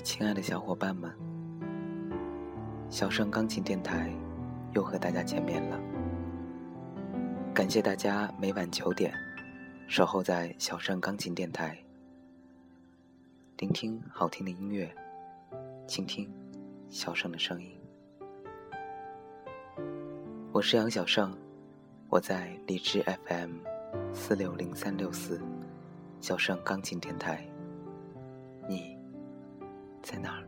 亲爱的小伙伴们，小盛钢琴电台又和大家见面了。感谢大家每晚九点守候在小盛钢琴电台，聆听好听的音乐，倾听小盛的声音。我是杨小盛，我在荔枝 FM 四六零三六四小盛钢琴电台。在哪儿？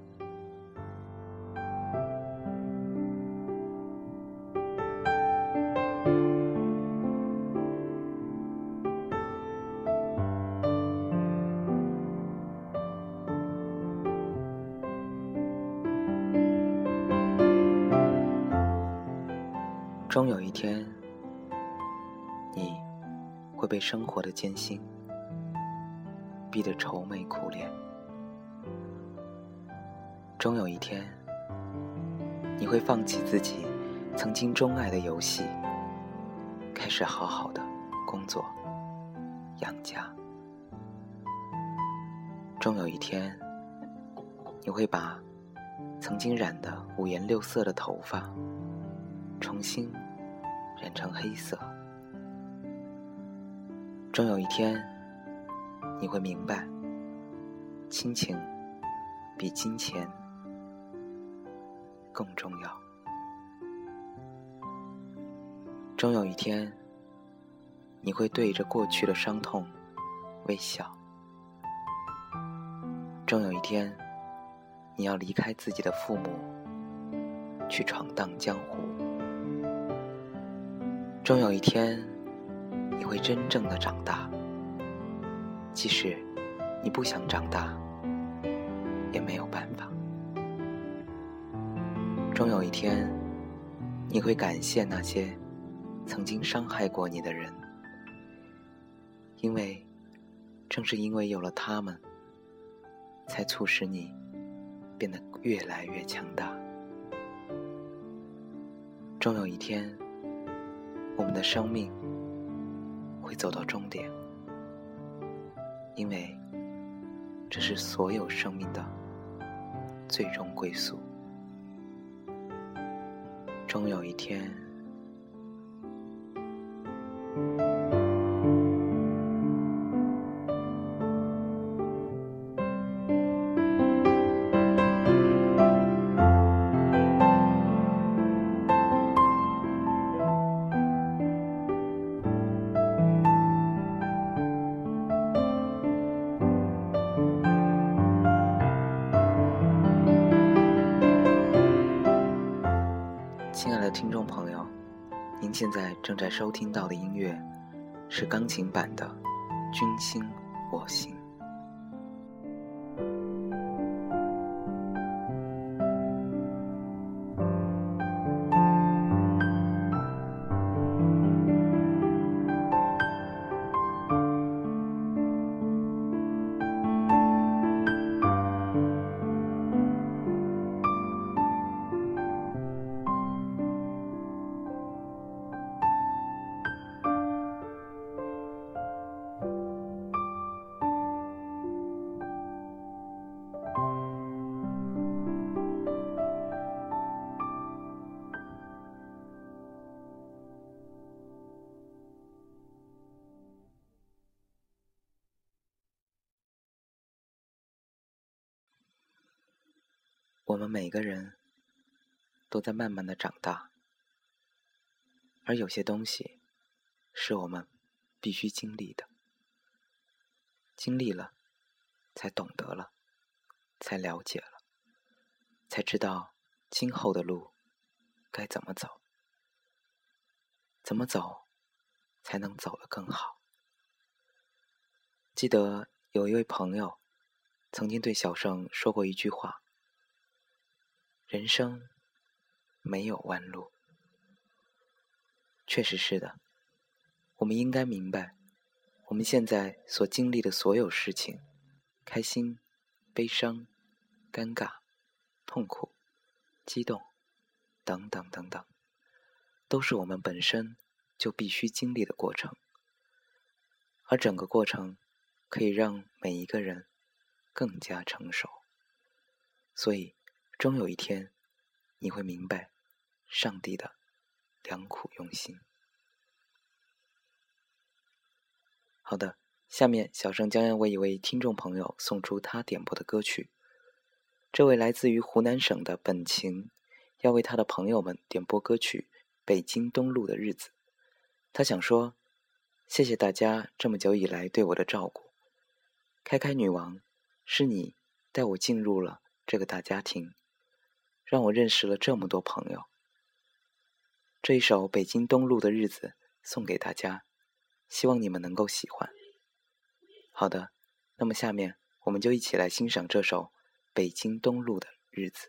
终有一天，你会被生活的艰辛逼得愁眉苦脸。终有一天，你会放弃自己曾经钟爱的游戏，开始好好的工作养家。终有一天，你会把曾经染的五颜六色的头发重新染成黑色。终有一天，你会明白，亲情比金钱。更重要。终有一天，你会对着过去的伤痛微笑。终有一天，你要离开自己的父母，去闯荡江湖。终有一天，你会真正的长大。即使你不想长大，也没有办法。终有一天，你会感谢那些曾经伤害过你的人，因为正是因为有了他们，才促使你变得越来越强大。终有一天，我们的生命会走到终点，因为这是所有生命的最终归宿。终有一天。现在正在收听到的音乐是钢琴版的《君心我心》。我们每个人都在慢慢的长大，而有些东西是我们必须经历的。经历了，才懂得了，才了解了，才知道今后的路该怎么走，怎么走才能走得更好。记得有一位朋友曾经对小盛说过一句话。人生没有弯路，确实是的。我们应该明白，我们现在所经历的所有事情，开心、悲伤、尴尬、痛苦、激动，等等等等，都是我们本身就必须经历的过程。而整个过程，可以让每一个人更加成熟。所以，终有一天，你会明白上帝的良苦用心。好的，下面小生将要为一位听众朋友送出他点播的歌曲。这位来自于湖南省的本晴，要为他的朋友们点播歌曲《北京东路的日子》。他想说：“谢谢大家这么久以来对我的照顾。开开女王，是你带我进入了这个大家庭，让我认识了这么多朋友。这一首《北京东路的日子》送给大家，希望你们能够喜欢。好的，那么下面我们就一起来欣赏这首《北京东路的日子》。”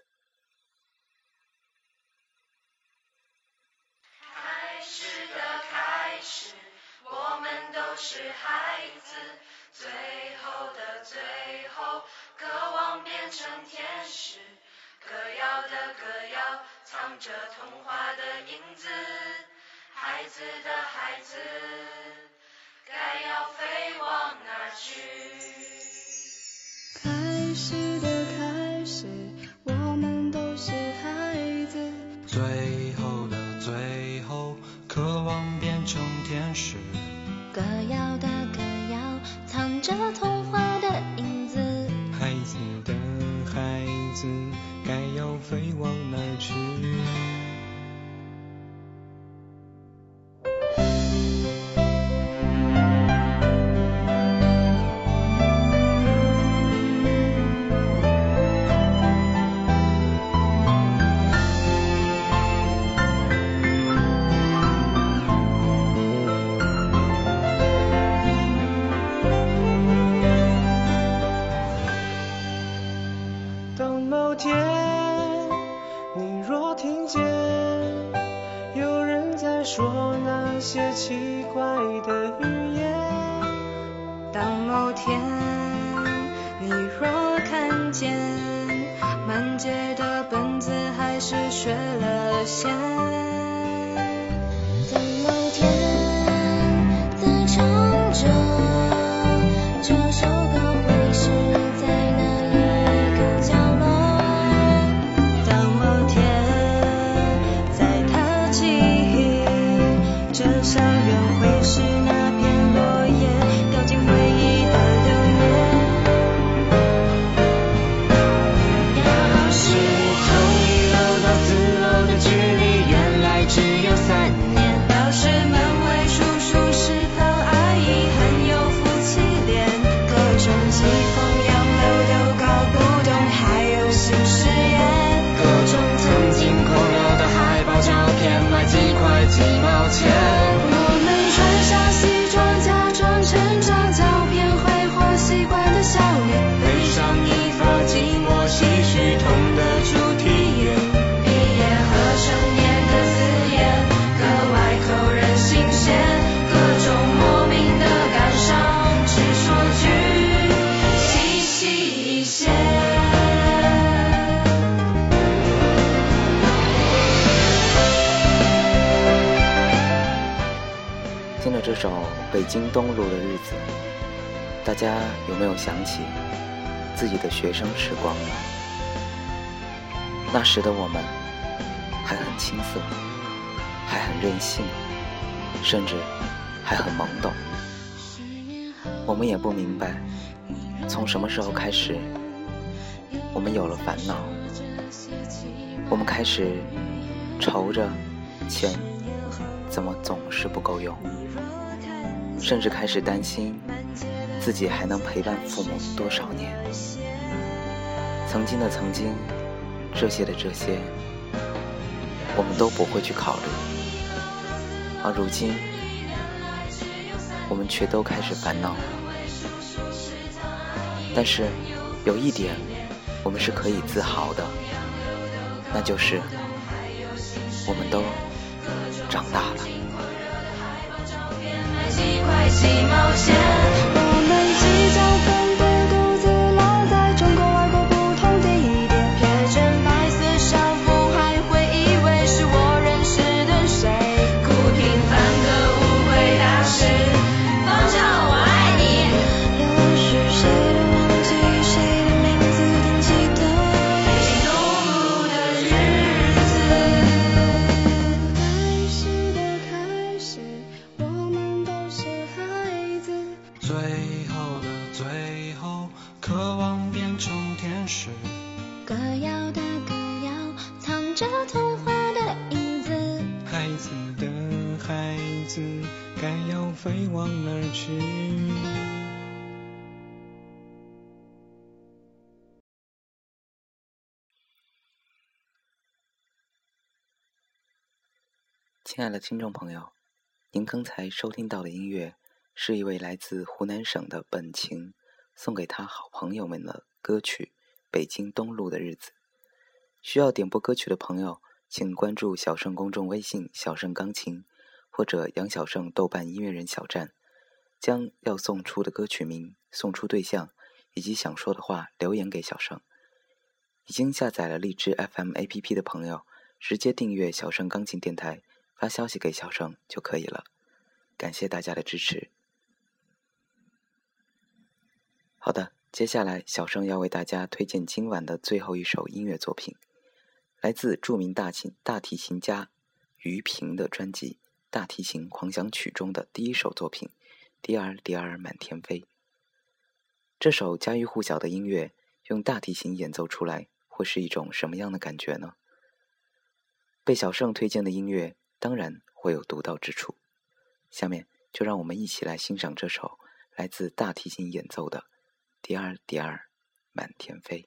的歌谣，藏着童话的影子。孩子的孩子，该要飞往哪去？这首北京东路的日子，大家有没有想起自己的学生时光呢？那时的我们还很青涩，还很任性，甚至还很懵懂。我们也不明白，从什么时候开始，我们有了烦恼。我们开始愁着钱怎么总是不够用。甚至开始担心自己还能陪伴父母多少年。曾经的曾经，这些的这些，我们都不会去考虑。而如今，我们却都开始烦恼。但是，有一点，我们是可以自豪的，那就是我们都几毛钱该要飞。往哪儿去？亲爱的听众朋友，您刚才收听到的音乐是一位来自湖南省的本晴送给他好朋友们的歌曲《北京东路的日子》。需要点播歌曲的朋友，请关注小盛公众微信“小盛钢琴”或者杨小盛豆瓣音乐人小站，将要送出的歌曲名、送出对象以及想说的话留言给小盛。已经下载了荔枝 FM APP 的朋友，直接订阅小盛钢琴电台。发消息给小盛就可以了，感谢大家的支持。好的，接下来小盛要为大家推荐今晚的最后一首音乐作品，来自著名大琴大提琴家于平的专辑《大提琴狂想曲》中的第一首作品《蝶儿蝶儿满天飞》。这首家喻户晓的音乐用大提琴演奏出来，会是一种什么样的感觉呢？被小盛推荐的音乐。当然会有独到之处。下面就让我们一起来欣赏这首来自大提琴演奏的《蝶儿蝶儿满天飞》。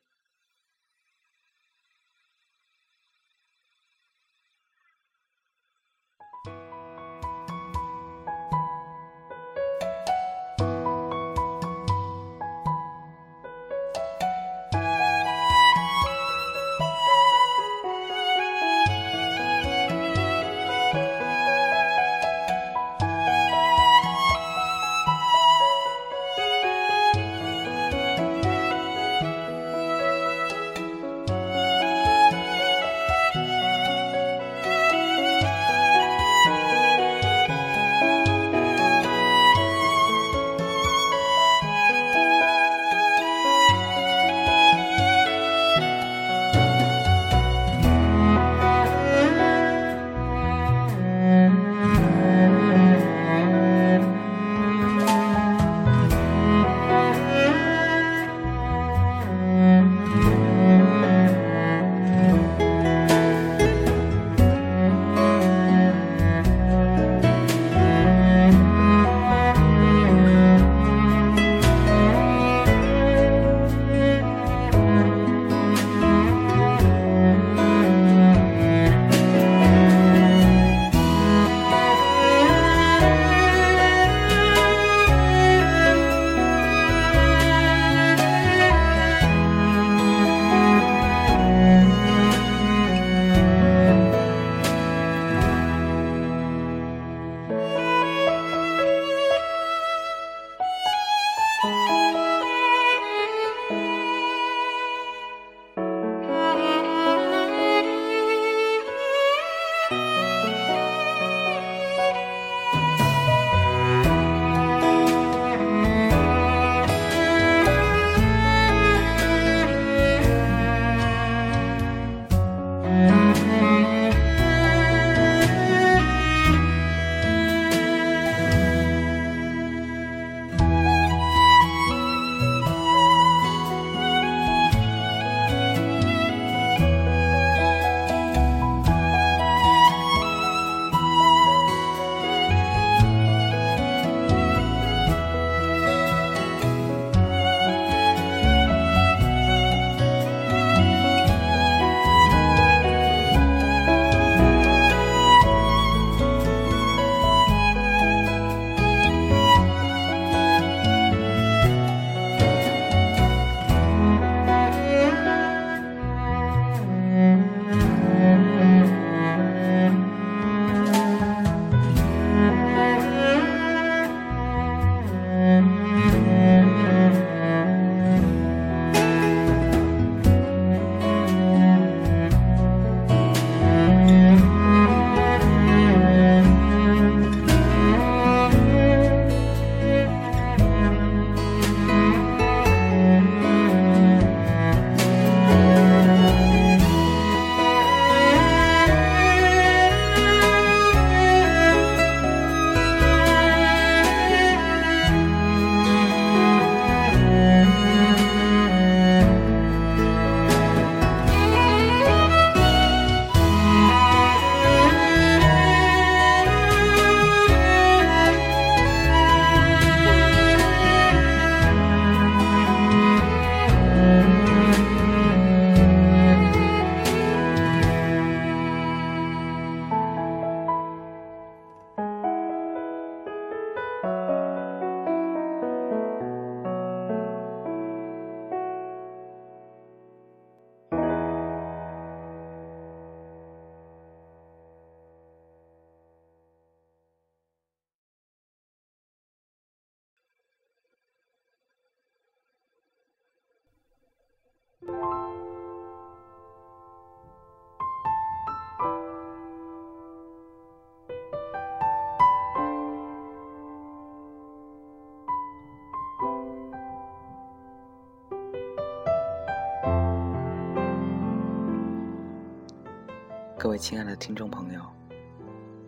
位亲爱的听众朋友，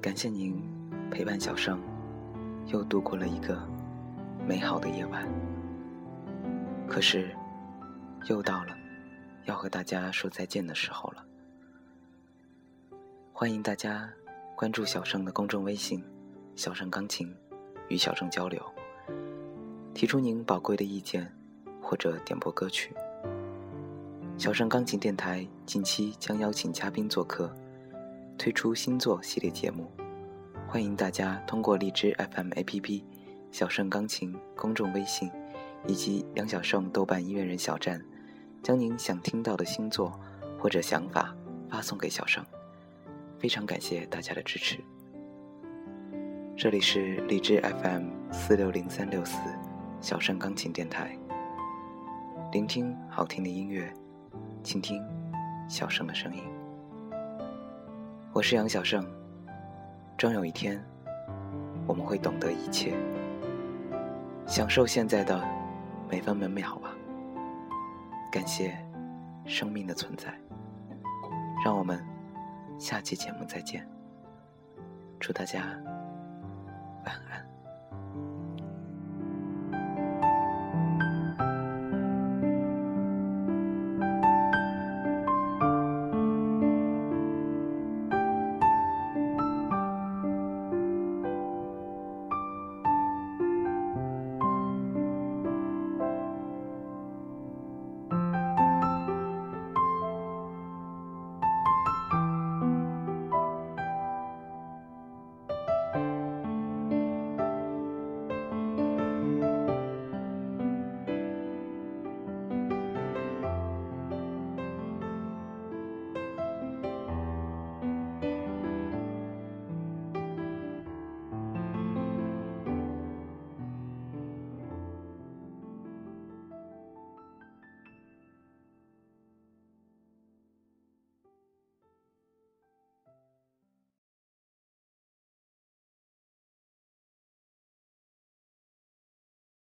感谢您陪伴小盛，又度过了一个美好的夜晚。可是，又到了要和大家说再见的时候了。欢迎大家关注小盛的公众微信“小盛钢琴”，与小盛交流，提出您宝贵的意见或者点播歌曲。小盛钢琴电台近期将邀请嘉宾做客。推出星座系列节目，欢迎大家通过荔枝 FM APP、小盛钢琴公众微信以及杨小盛豆瓣音乐人小站，将您想听到的星座或者想法发送给小盛。非常感谢大家的支持。这里是荔枝 FM 四六零三六四小盛钢琴电台，聆听好听的音乐，倾听小盛的声音。我是杨小盛，终有一天，我们会懂得一切，享受现在的每分每秒吧。感谢生命的存在，让我们下期节目再见。祝大家